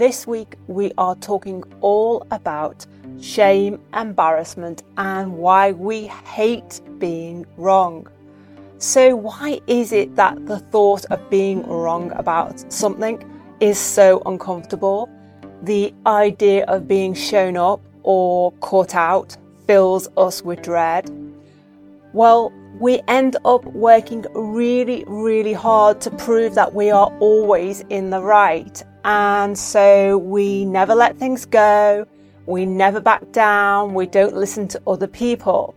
This week, we are talking all about shame, embarrassment, and why we hate being wrong. So, why is it that the thought of being wrong about something is so uncomfortable? The idea of being shown up or caught out fills us with dread. Well, we end up working really, really hard to prove that we are always in the right. And so we never let things go. We never back down. We don't listen to other people.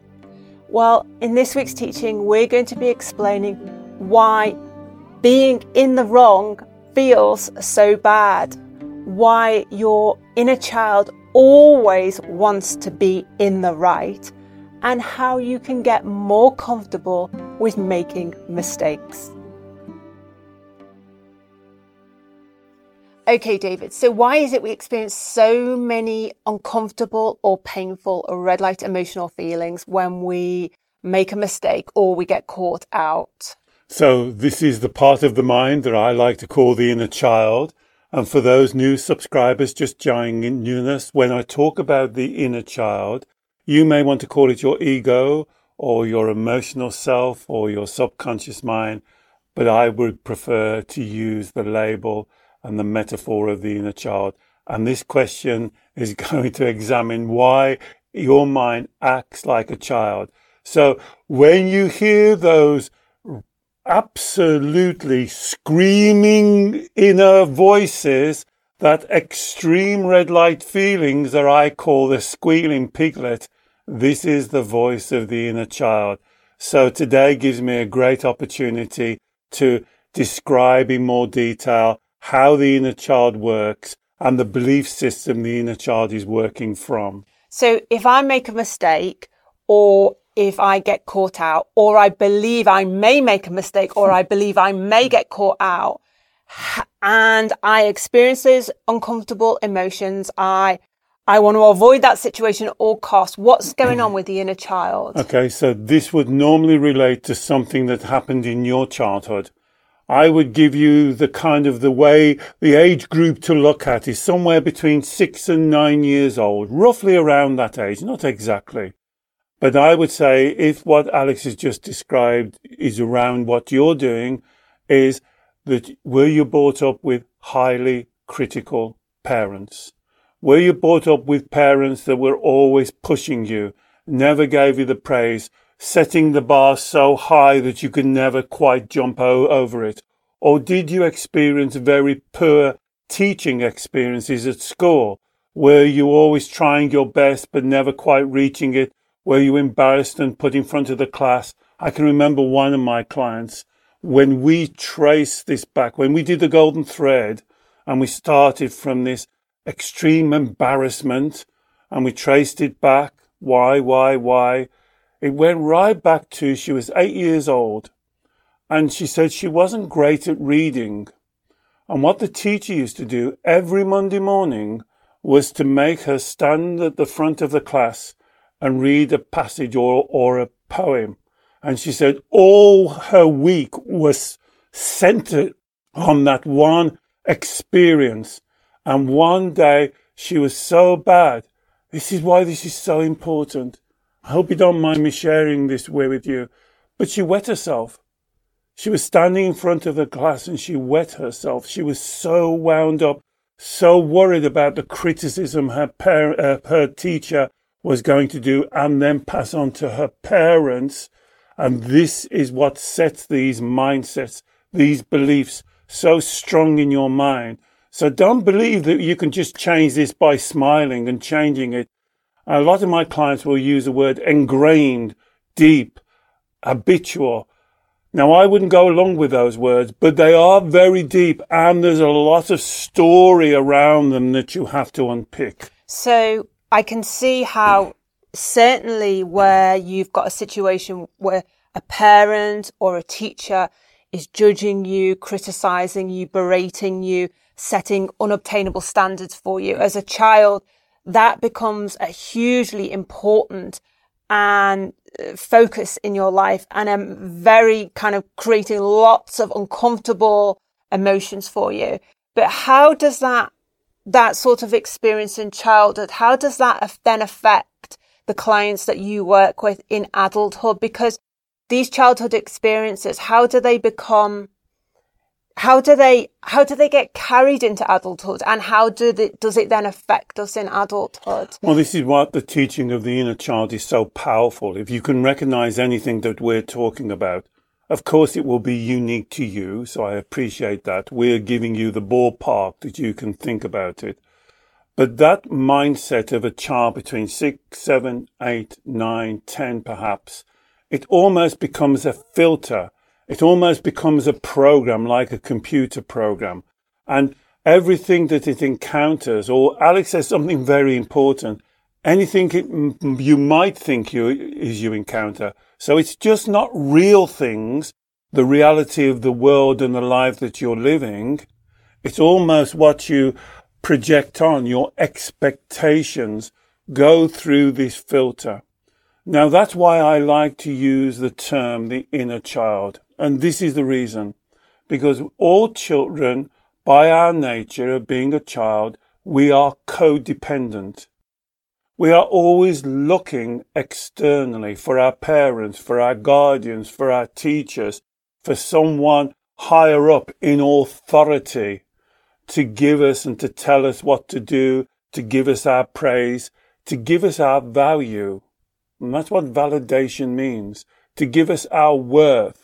Well, in this week's teaching, we're going to be explaining why being in the wrong feels so bad, why your inner child always wants to be in the right, and how you can get more comfortable with making mistakes. Okay, David, so why is it we experience so many uncomfortable or painful or red light emotional feelings when we make a mistake or we get caught out? So, this is the part of the mind that I like to call the inner child. And for those new subscribers just joining in newness, when I talk about the inner child, you may want to call it your ego or your emotional self or your subconscious mind, but I would prefer to use the label and the metaphor of the inner child. And this question is going to examine why your mind acts like a child. So when you hear those absolutely screaming inner voices, that extreme red light feelings that I call the squealing piglet, this is the voice of the inner child. So today gives me a great opportunity to describe in more detail how the inner child works and the belief system the inner child is working from. So if I make a mistake or if I get caught out or I believe I may make a mistake or I believe I may get caught out and I experience those uncomfortable emotions, I I want to avoid that situation at all costs. What's going on with the inner child? Okay, so this would normally relate to something that happened in your childhood. I would give you the kind of the way the age group to look at is somewhere between six and nine years old, roughly around that age, not exactly. But I would say if what Alex has just described is around what you're doing, is that were you brought up with highly critical parents? Were you brought up with parents that were always pushing you, never gave you the praise, setting the bar so high that you could never quite jump o- over it? Or did you experience very poor teaching experiences at school? Were you always trying your best but never quite reaching it? Were you embarrassed and put in front of the class? I can remember one of my clients when we traced this back, when we did the golden thread and we started from this extreme embarrassment and we traced it back. Why, why, why? It went right back to she was eight years old and she said she wasn't great at reading. And what the teacher used to do every Monday morning was to make her stand at the front of the class and read a passage or, or a poem. And she said all her week was centered on that one experience. And one day she was so bad. This is why this is so important. I hope you don't mind me sharing this way with you. But she wet herself. She was standing in front of the class and she wet herself. She was so wound up, so worried about the criticism her par- uh, her teacher was going to do and then pass on to her parents. And this is what sets these mindsets, these beliefs so strong in your mind. So don't believe that you can just change this by smiling and changing it. A lot of my clients will use the word ingrained, deep, habitual. Now, I wouldn't go along with those words, but they are very deep and there's a lot of story around them that you have to unpick. So I can see how certainly where you've got a situation where a parent or a teacher is judging you, criticizing you, berating you, setting unobtainable standards for you as a child, that becomes a hugely important and uh, focus in your life and I'm very kind of creating lots of uncomfortable emotions for you. But how does that, that sort of experience in childhood, how does that then affect the clients that you work with in adulthood? Because these childhood experiences, how do they become how do they how do they get carried into adulthood and how do they, does it then affect us in adulthood? Well this is what the teaching of the inner child is so powerful. If you can recognize anything that we're talking about of course it will be unique to you so i appreciate that. We're giving you the ballpark that you can think about it. But that mindset of a child between six seven eight nine ten perhaps it almost becomes a filter it almost becomes a program like a computer program. And everything that it encounters, or Alex says something very important, anything it, you might think you is you encounter. So it's just not real things, the reality of the world and the life that you're living. It's almost what you project on, your expectations go through this filter. Now that's why I like to use the term the inner child. And this is the reason. Because all children, by our nature of being a child, we are codependent. We are always looking externally for our parents, for our guardians, for our teachers, for someone higher up in authority to give us and to tell us what to do, to give us our praise, to give us our value. And that's what validation means, to give us our worth.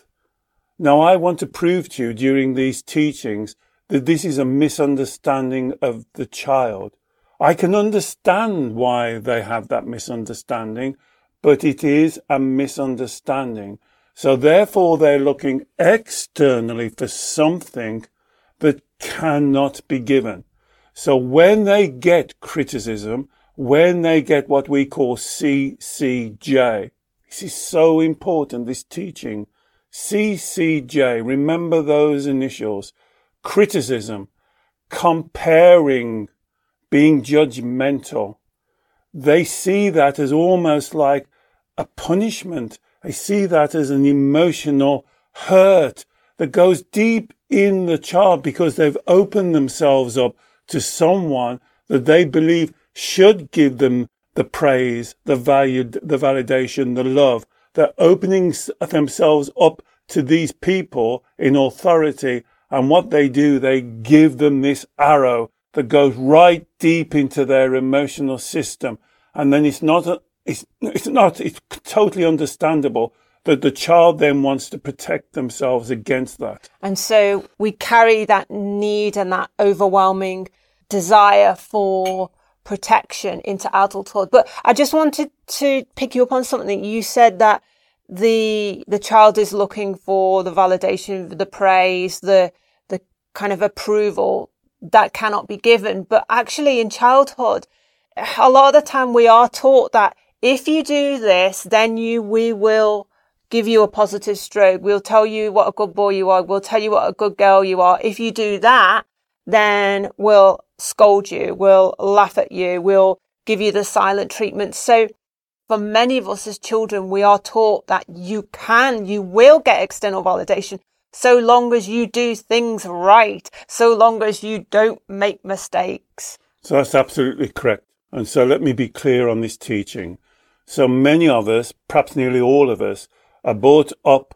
Now, I want to prove to you during these teachings that this is a misunderstanding of the child. I can understand why they have that misunderstanding, but it is a misunderstanding. So therefore they're looking externally for something that cannot be given. So when they get criticism, when they get what we call CCJ, this is so important, this teaching, CCJ, remember those initials. Criticism, comparing, being judgmental. They see that as almost like a punishment. They see that as an emotional hurt that goes deep in the child because they've opened themselves up to someone that they believe should give them the praise, the value, the validation, the love, they're opening themselves up to these people in authority. And what they do, they give them this arrow that goes right deep into their emotional system. And then it's not, a, it's, it's not, it's totally understandable that the child then wants to protect themselves against that. And so we carry that need and that overwhelming desire for protection into adulthood. But I just wanted to pick you up on something. You said that the, the child is looking for the validation, the praise, the, the kind of approval that cannot be given. But actually in childhood, a lot of the time we are taught that if you do this, then you, we will give you a positive stroke. We'll tell you what a good boy you are. We'll tell you what a good girl you are. If you do that, then we'll scold you, we'll laugh at you, we'll give you the silent treatment. So for many of us as children, we are taught that you can, you will get external validation so long as you do things right, so long as you don't make mistakes. So that's absolutely correct. And so let me be clear on this teaching. So many of us, perhaps nearly all of us, are brought up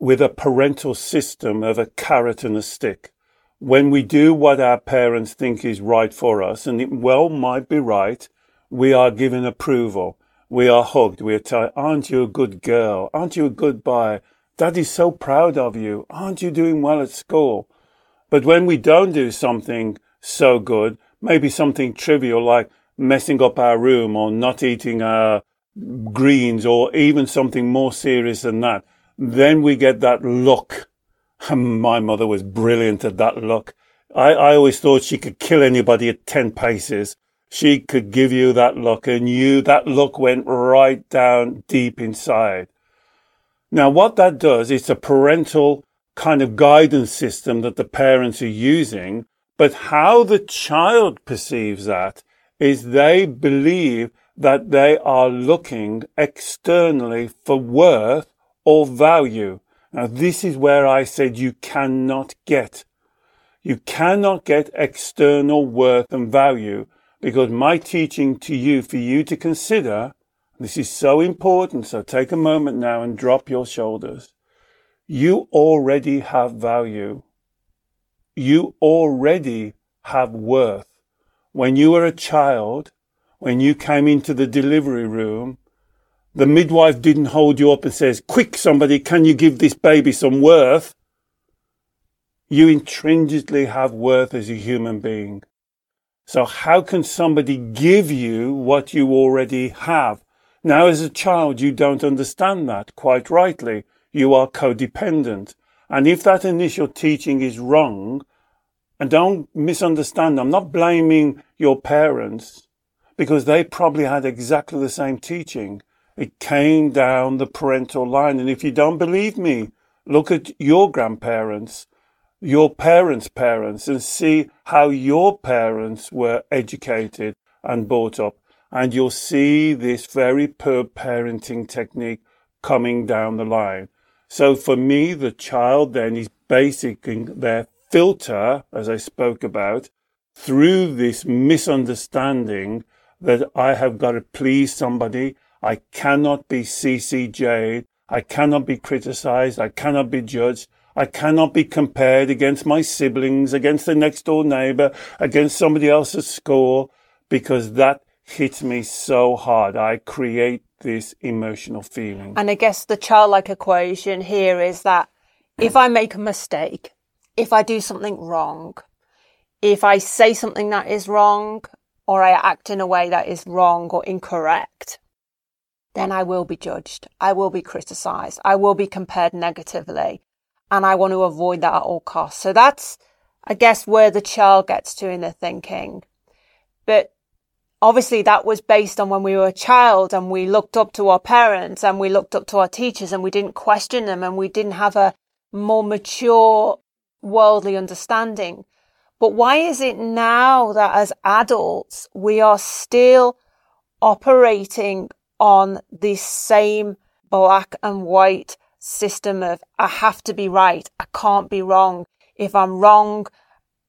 with a parental system of a carrot and a stick when we do what our parents think is right for us, and it well might be right, we are given approval. We are hugged. We are told, aren't you a good girl? Aren't you a good boy? Daddy's so proud of you. Aren't you doing well at school? But when we don't do something so good, maybe something trivial like messing up our room or not eating our greens or even something more serious than that, then we get that look. My mother was brilliant at that look. I, I always thought she could kill anybody at 10 paces. She could give you that look and you, that look went right down deep inside. Now, what that does, it's a parental kind of guidance system that the parents are using, but how the child perceives that is they believe that they are looking externally for worth or value. Now, this is where I said you cannot get you cannot get external worth and value because my teaching to you for you to consider, this is so important. So take a moment now and drop your shoulders. You already have value. You already have worth. When you were a child, when you came into the delivery room, the midwife didn't hold you up and says, quick, somebody, can you give this baby some worth? You intrinsically have worth as a human being. So how can somebody give you what you already have? Now, as a child, you don't understand that quite rightly. You are codependent. And if that initial teaching is wrong, and don't misunderstand, I'm not blaming your parents because they probably had exactly the same teaching. It came down the parental line. And if you don't believe me, look at your grandparents your parents' parents and see how your parents were educated and brought up. And you'll see this very poor parenting technique coming down the line. So for me, the child then is basically their filter, as I spoke about, through this misunderstanding that I have got to please somebody. I cannot be CCJ. I cannot be criticized. I cannot be judged. I cannot be compared against my siblings, against the next door neighbor, against somebody else's score, because that hits me so hard. I create this emotional feeling. And I guess the childlike equation here is that if I make a mistake, if I do something wrong, if I say something that is wrong, or I act in a way that is wrong or incorrect, then I will be judged. I will be criticized. I will be compared negatively and I want to avoid that at all costs. So that's, I guess, where the child gets to in the thinking. But obviously that was based on when we were a child and we looked up to our parents and we looked up to our teachers and we didn't question them and we didn't have a more mature worldly understanding. But why is it now that as adults we are still operating on this same black and white system of I have to be right. I can't be wrong. If I'm wrong,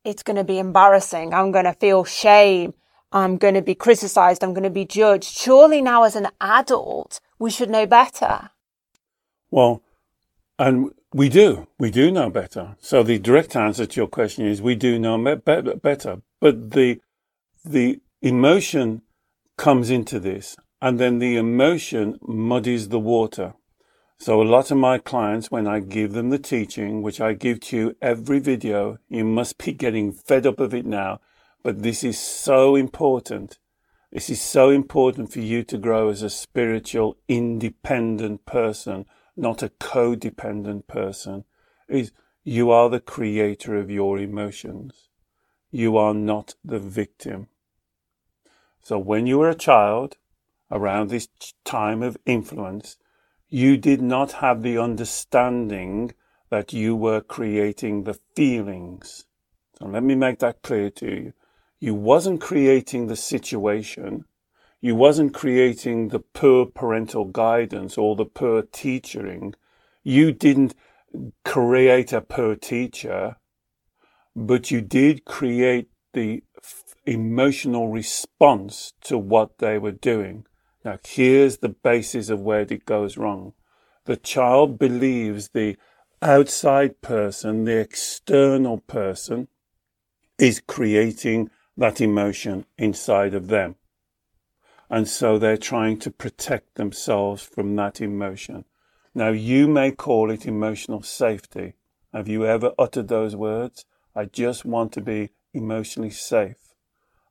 it's going to be embarrassing. I'm going to feel shame. I'm going to be criticized. I'm going to be judged. Surely now as an adult, we should know better. Well, and we do. We do know better. So the direct answer to your question is we do know better. But the, the emotion comes into this and then the emotion muddies the water. So a lot of my clients, when I give them the teaching, which I give to you every video, you must be getting fed up of it now. But this is so important. This is so important for you to grow as a spiritual, independent person, not a codependent person. Is you are the creator of your emotions. You are not the victim. So when you were a child, around this time of influence, you did not have the understanding that you were creating the feelings. So let me make that clear to you. You wasn't creating the situation. You wasn't creating the poor parental guidance or the poor teaching. You didn't create a poor teacher, but you did create the emotional response to what they were doing. Now, here's the basis of where it goes wrong. The child believes the outside person, the external person, is creating that emotion inside of them. And so they're trying to protect themselves from that emotion. Now, you may call it emotional safety. Have you ever uttered those words? I just want to be emotionally safe.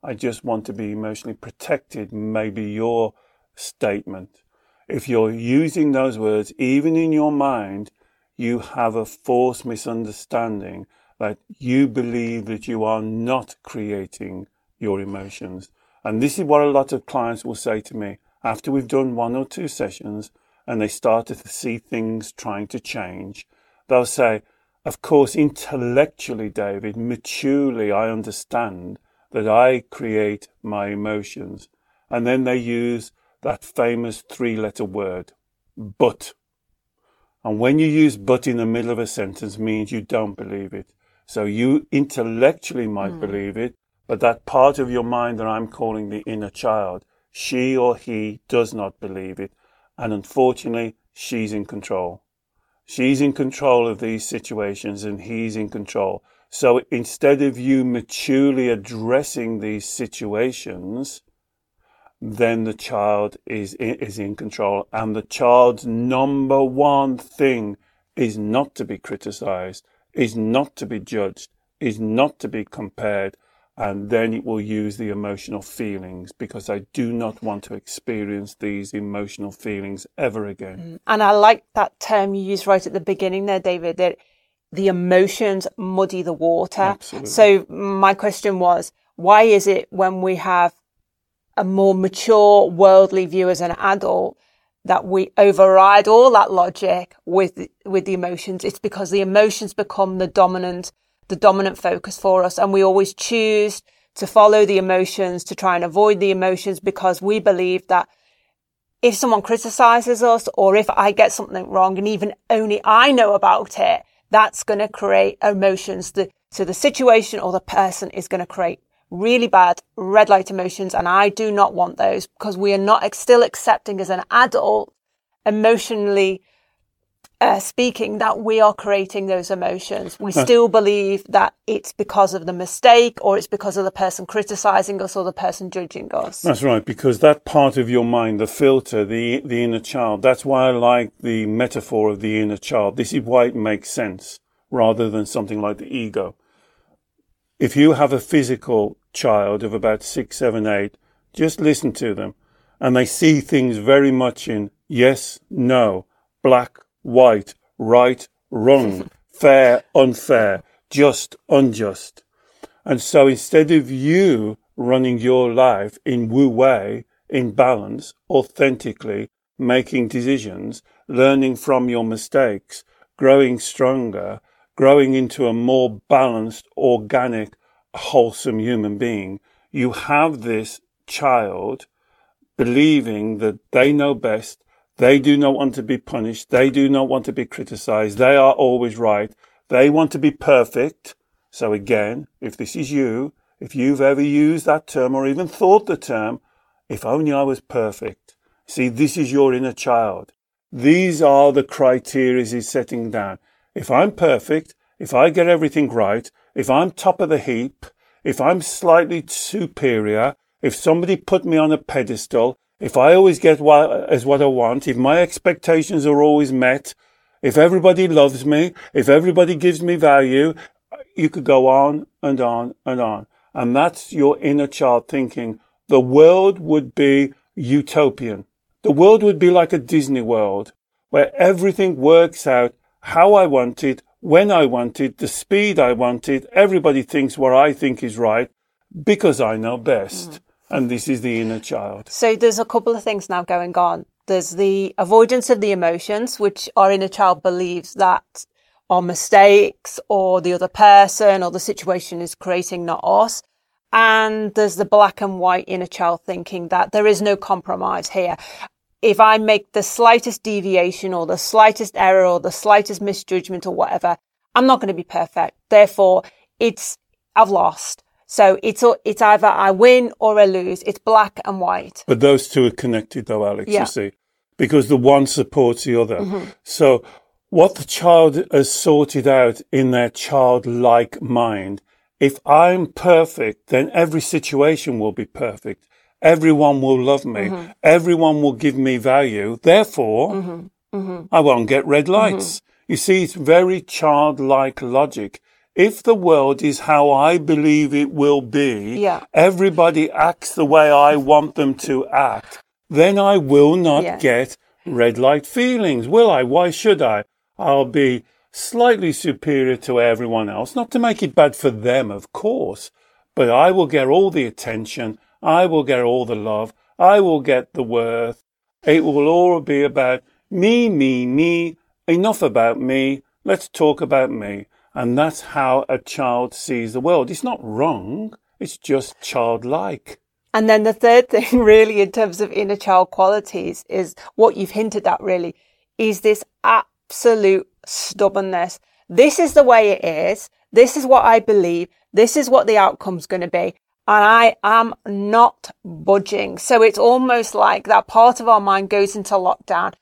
I just want to be emotionally protected. Maybe your statement. If you're using those words, even in your mind, you have a false misunderstanding that you believe that you are not creating your emotions. And this is what a lot of clients will say to me after we've done one or two sessions and they start to see things trying to change. They'll say, of course, intellectually, David, maturely, I understand that I create my emotions. And then they use that famous three letter word, but. And when you use but in the middle of a sentence means you don't believe it. So you intellectually might mm. believe it, but that part of your mind that I'm calling the inner child, she or he does not believe it. And unfortunately, she's in control. She's in control of these situations and he's in control. So instead of you maturely addressing these situations, then the child is in, is in control. And the child's number one thing is not to be criticized, is not to be judged, is not to be compared, and then it will use the emotional feelings because I do not want to experience these emotional feelings ever again. Mm. And I like that term you used right at the beginning there, David, that the emotions muddy the water. Absolutely. So my question was, why is it when we have a more mature worldly view as an adult that we override all that logic with with the emotions? It's because the emotions become the dominant the dominant focus for us. And we always choose to follow the emotions, to try and avoid the emotions because we believe that if someone criticizes us or if I get something wrong and even only I know about it, that's going to create emotions. The, so the situation or the person is going to create really bad red light emotions. And I do not want those because we are not still accepting as an adult emotionally uh, speaking that we are creating those emotions. We still believe that it's because of the mistake or it's because of the person criticizing us or the person judging us. That's right, because that part of your mind, the filter, the, the inner child, that's why I like the metaphor of the inner child. This is why it makes sense rather than something like the ego. If you have a physical child of about six, seven, eight, just listen to them and they see things very much in yes, no, black, white, right, wrong, fair, unfair, just, unjust. And so instead of you running your life in wu wei, in balance, authentically, making decisions, learning from your mistakes, growing stronger, growing into a more balanced, organic, wholesome human being, you have this child believing that they know best, they do not want to be punished. They do not want to be criticized. They are always right. They want to be perfect. So again, if this is you, if you've ever used that term or even thought the term, if only I was perfect. See, this is your inner child. These are the criteria he's setting down. If I'm perfect, if I get everything right, if I'm top of the heap, if I'm slightly superior, if somebody put me on a pedestal, if I always get what, as what I want, if my expectations are always met, if everybody loves me, if everybody gives me value, you could go on and on and on. And that's your inner child thinking. The world would be utopian. The world would be like a Disney world where everything works out how I want it, when I want it, the speed I want it. Everybody thinks what I think is right because I know best. Mm. And this is the inner child. So there's a couple of things now going on. There's the avoidance of the emotions, which our inner child believes that are mistakes or the other person or the situation is creating, not us. And there's the black and white inner child thinking that there is no compromise here. If I make the slightest deviation or the slightest error or the slightest misjudgment or whatever, I'm not going to be perfect. Therefore, it's, I've lost. So it's it's either I win or I lose. It's black and white. But those two are connected, though, Alex. Yeah. You see, because the one supports the other. Mm-hmm. So what the child has sorted out in their childlike mind. If I'm perfect, then every situation will be perfect. Everyone will love me. Mm-hmm. Everyone will give me value. Therefore, mm-hmm. mm-hmm. I won't get red lights. Mm-hmm. You see, it's very childlike logic if the world is how I believe it will be, yeah. everybody acts the way I want them to act, then I will not yeah. get Red light feelings. Will I? Why should I? I'll be slightly superior to everyone else. Not to make it bad for them, of course, but I will get all the attention. I will get all the love. I will get the worth. It will all be about me, me, me. Enough about me. Let's talk about me. And that's how a child sees the world. It's not wrong. It's just childlike. And then the third thing, really, in terms of inner child qualities, is what you've hinted at, really, is this absolute stubbornness. This is the way it is. This is what I believe. This is what the outcome's going to be. And I am not budging. So it's almost like that part of our mind goes into lockdown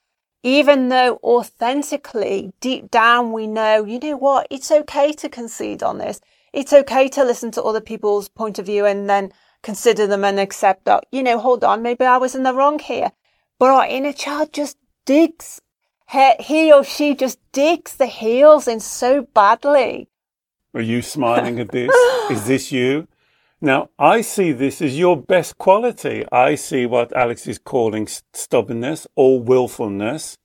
even though authentically, deep down, we know, you know what, it's okay to concede on this. It's okay to listen to other people's point of view and then consider them and accept that, you know, hold on, maybe I was in the wrong here. But our inner child just digs, he or she just digs the heels in so badly. Are you smiling at this? Is this you? Now, I see this as your best quality. I see what Alex is calling stubbornness or willfulness.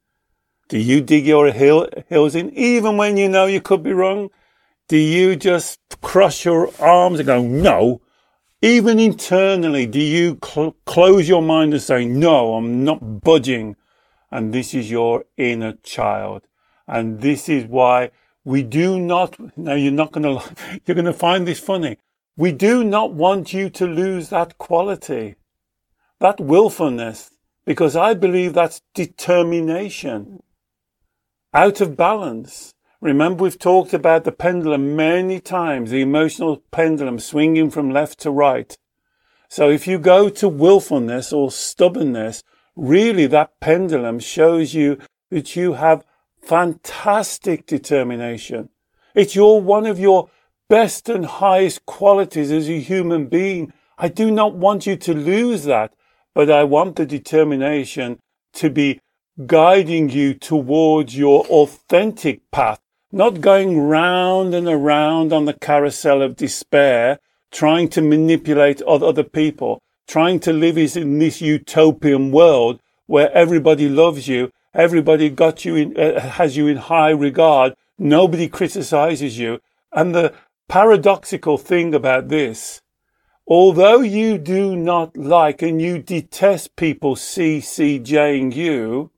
Do you dig your heel, heels in even when you know you could be wrong? Do you just cross your arms and go, no? Even internally, do you cl- close your mind and say, no, I'm not budging? And this is your inner child. And this is why we do not, now you're not going to, you're going to find this funny. We do not want you to lose that quality, that willfulness, because I believe that's determination. Out of balance. Remember, we've talked about the pendulum many times, the emotional pendulum swinging from left to right. So if you go to willfulness or stubbornness, really that pendulum shows you that you have fantastic determination. It's your, one of your best and highest qualities as a human being. I do not want you to lose that, but I want the determination to be guiding you towards your authentic path, not going round and around on the carousel of despair, trying to manipulate other people, trying to live in this utopian world where everybody loves you, everybody got you in, uh, has you in high regard, nobody criticizes you, and the paradoxical thing about this, although you do not like and you detest people CCJing you,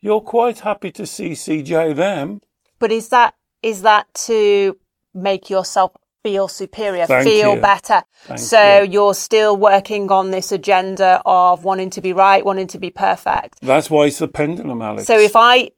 you're quite happy to CCJ them. But is that is that to make yourself feel superior, Thank feel you. better? Thank so you. you're still working on this agenda of wanting to be right, wanting to be perfect. That's why it's the pendulum, Alex. So if I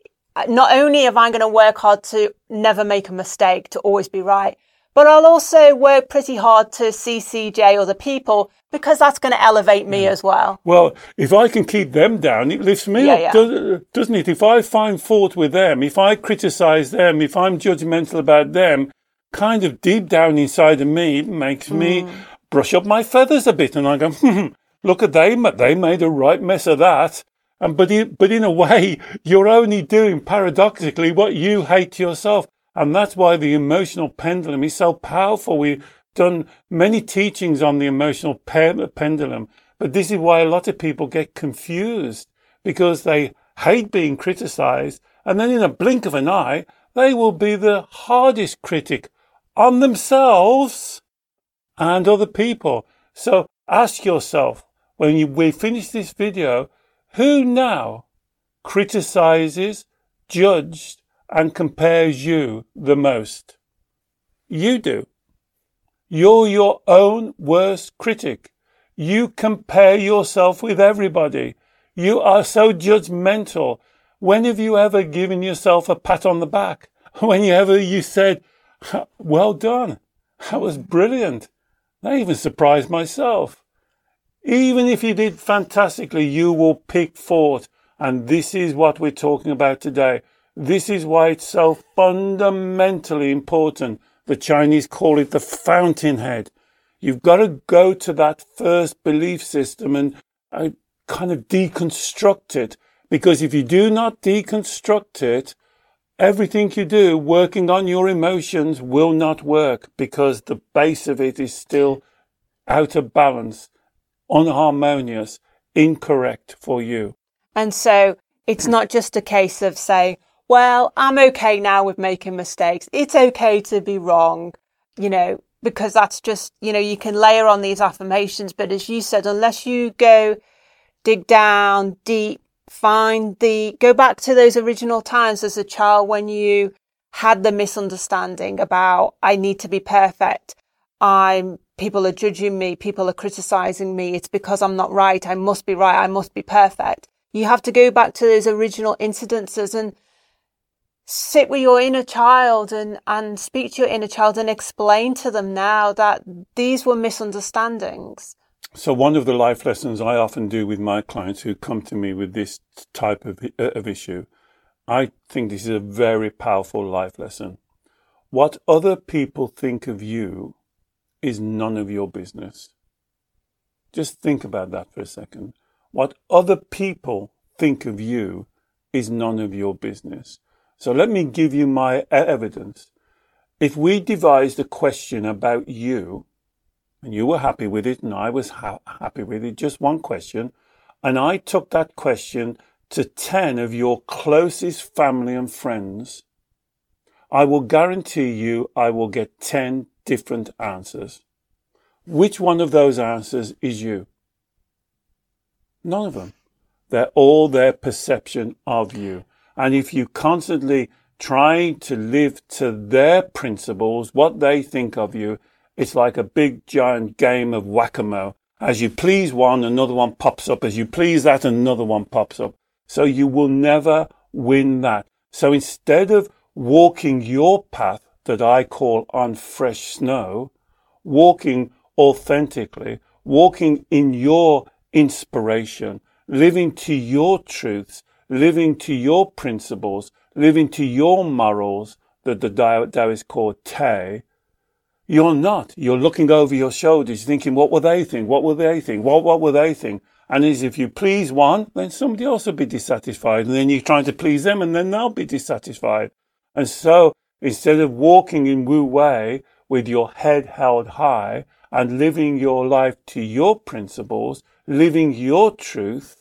not only am I going to work hard to never make a mistake, to always be right, but I'll also work pretty hard to CCJ other people because that's going to elevate me as well. Well, if I can keep them down, it lifts me Yeah, up, yeah. does- doesn't it? If I find fault with them, if I criticize them, if I'm judgmental about them, kind of deep down inside of me, it makes me Hmm. brush up my feathers a bit, and I go, hmm, "Look at they, they made a right mess of that." And but but in a way, you're only doing paradoxically what you hate yourself, and that's why the emotional pendulum is so powerful. We've done many teachings on the emotional pe- pendulum, but this is why a lot of people get confused because they hate being criticized, and then in a blink of an eye, they will be the hardest critic on themselves and other people. So ask yourself when you, we finish this video, who now criticizes, judged, and compares you the most? You do. You're your own worst critic. You compare yourself with everybody. You are so judgmental. When have you ever given yourself a pat on the back? When you ever you said, well done. That was brilliant. That even surprised myself. Even if you did fantastically, you will pick fault. And this is what we're talking about today. This is why it's so fundamentally important. The Chinese call it the fountainhead. You've got to go to that first belief system and uh, kind of deconstruct it. Because if you do not deconstruct it, everything you do working on your emotions will not work because the base of it is still out of balance, unharmonious, incorrect for you. And so It's not just a case of saying, well, I'm okay now with making mistakes. It's okay to be wrong, you know, because that's just, you know, you can layer on these affirmations. But as you said, unless you go dig down deep, find the, go back to those original times as a child when you had the misunderstanding about, I need to be perfect. I'm, people are judging me. People are criticizing me. It's because I'm not right. I must be right. I must be perfect. You have to go back to those original incidences and sit with your inner child and, and speak to your inner child and explain to them now that these were misunderstandings. So one of the life lessons I often do with my clients who come to me with this type of, uh, of issue, I think this is a very powerful life lesson. What other people think of you is none of your business. Just think about that for a second. What other people think of you is none of your business. So let me give you my evidence. If we devised a question about you, and you were happy with it, and I was ha- happy with it, just one question, and I took that question to 10 of your closest family and friends, I will guarantee you I will get 10 different answers. Which one of those answers is you? None of them. They're all their perception of you. And if you constantly try to live to their principles, what they think of you, it's like a big giant game of whack-a-mole. As you please one, another one pops up. As you please that, another one pops up. So you will never win that. So instead of walking your path that I call on fresh snow, walking authentically, walking in your inspiration, living to your truths, living to your principles, living to your morals that the Taoists call Te, you're not. You're looking over your shoulders, thinking, what will they think? What will they think? What, what will they think? And as if you please one, then somebody else will be dissatisfied. And then you're trying to please them and then they'll be dissatisfied. And so instead of walking in Wu Wei with your head held high and living your life to your principles, living your truth,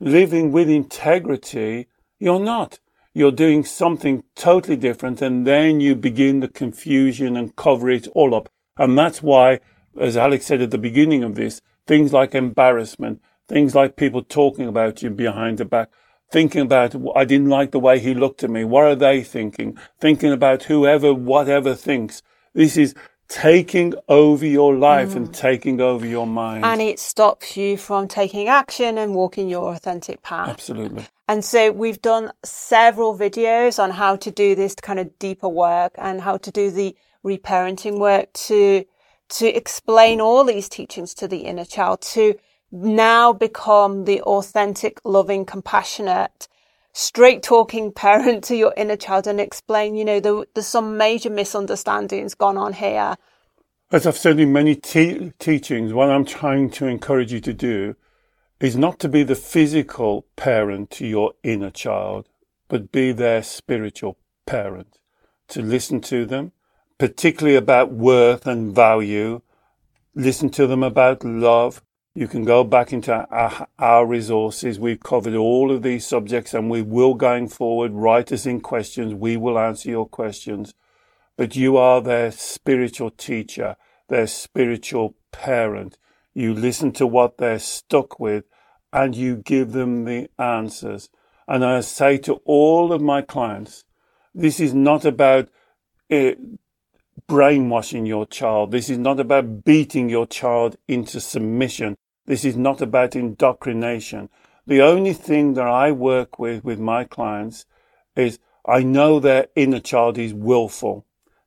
living with integrity, you're not. You're doing something totally different and then you begin the confusion and cover it all up. And that's why, as Alex said at the beginning of this, things like embarrassment, things like people talking about you behind the back, thinking about, I didn't like the way he looked at me. What are they thinking? Thinking about whoever, whatever thinks. This is taking over your life mm. and taking over your mind. And it stops you from taking action and walking your authentic path. Absolutely. And so we've done several videos on how to do this kind of deeper work and how to do the reparenting work to to explain all these teachings to the inner child to now become the authentic, loving, compassionate straight talking parent to your inner child and explain, you know, the, there's some major misunderstandings gone on here. As I've said in many te- teachings, what I'm trying to encourage you to do is not to be the physical parent to your inner child, but be their spiritual parent. To listen to them, particularly about worth and value. Listen to them about love, you can go back into our, our, resources. We've covered all of these subjects and we will going forward. Write us in questions. We will answer your questions. But you are their spiritual teacher, their spiritual parent. You listen to what they're stuck with and you give them the answers. And I say to all of my clients, this is not about uh, brainwashing your child. This is not about beating your child into submission. This is not about indoctrination. The only thing that I work with with my clients is I know their inner child is willful,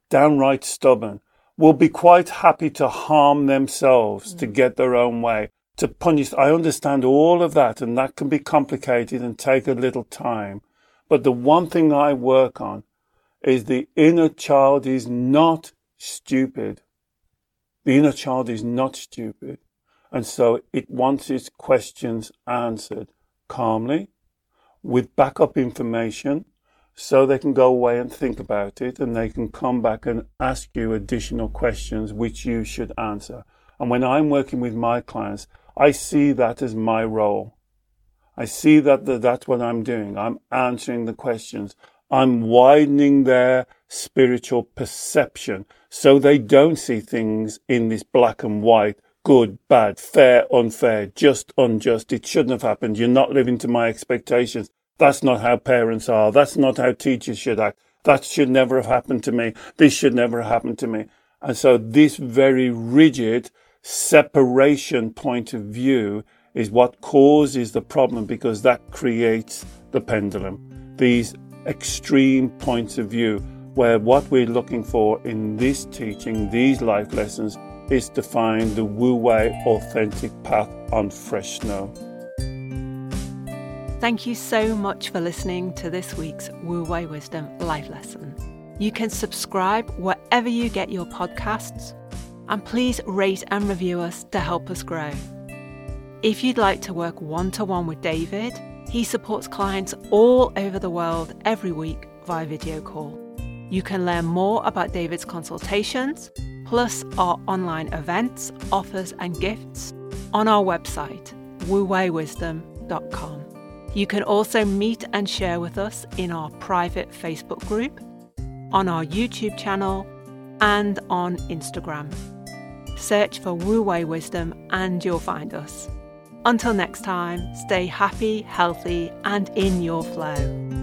downright stubborn, will be quite happy to harm themselves mm. to get their own way, to punish. I understand all of that and that can be complicated and take a little time. But the one thing I work on is the inner child is not stupid. The inner child is not stupid. And so it wants its questions answered calmly with backup information so they can go away and think about it and they can come back and ask you additional questions which you should answer. And when I'm working with my clients, I see that as my role. I see that, that that's what I'm doing. I'm answering the questions. I'm widening their spiritual perception so they don't see things in this black and white, good, bad, fair, unfair, just, unjust. It shouldn't have happened. You're not living to my expectations. That's not how parents are. That's not how teachers should act. That should never have happened to me. This should never have happened to me. And so this very rigid separation point of view is what causes the problem because that creates the pendulum. These extreme points of view where what we're looking for in this teaching, these life lessons, is to find the Wu Wei authentic path on fresh snow. Thank you so much for listening to this week's Wu Wei Wisdom Life Lesson. You can subscribe wherever you get your podcasts, and please rate and review us to help us grow. If you'd like to work one to one with David, he supports clients all over the world every week via video call. You can learn more about David's consultations, plus our online events, offers, and gifts on our website, wuweiwisdom.com. You can also meet and share with us in our private Facebook group, on our YouTube channel, and on Instagram. Search for Wu Wei Wisdom and you'll find us. Until next time, stay happy, healthy, and in your flow.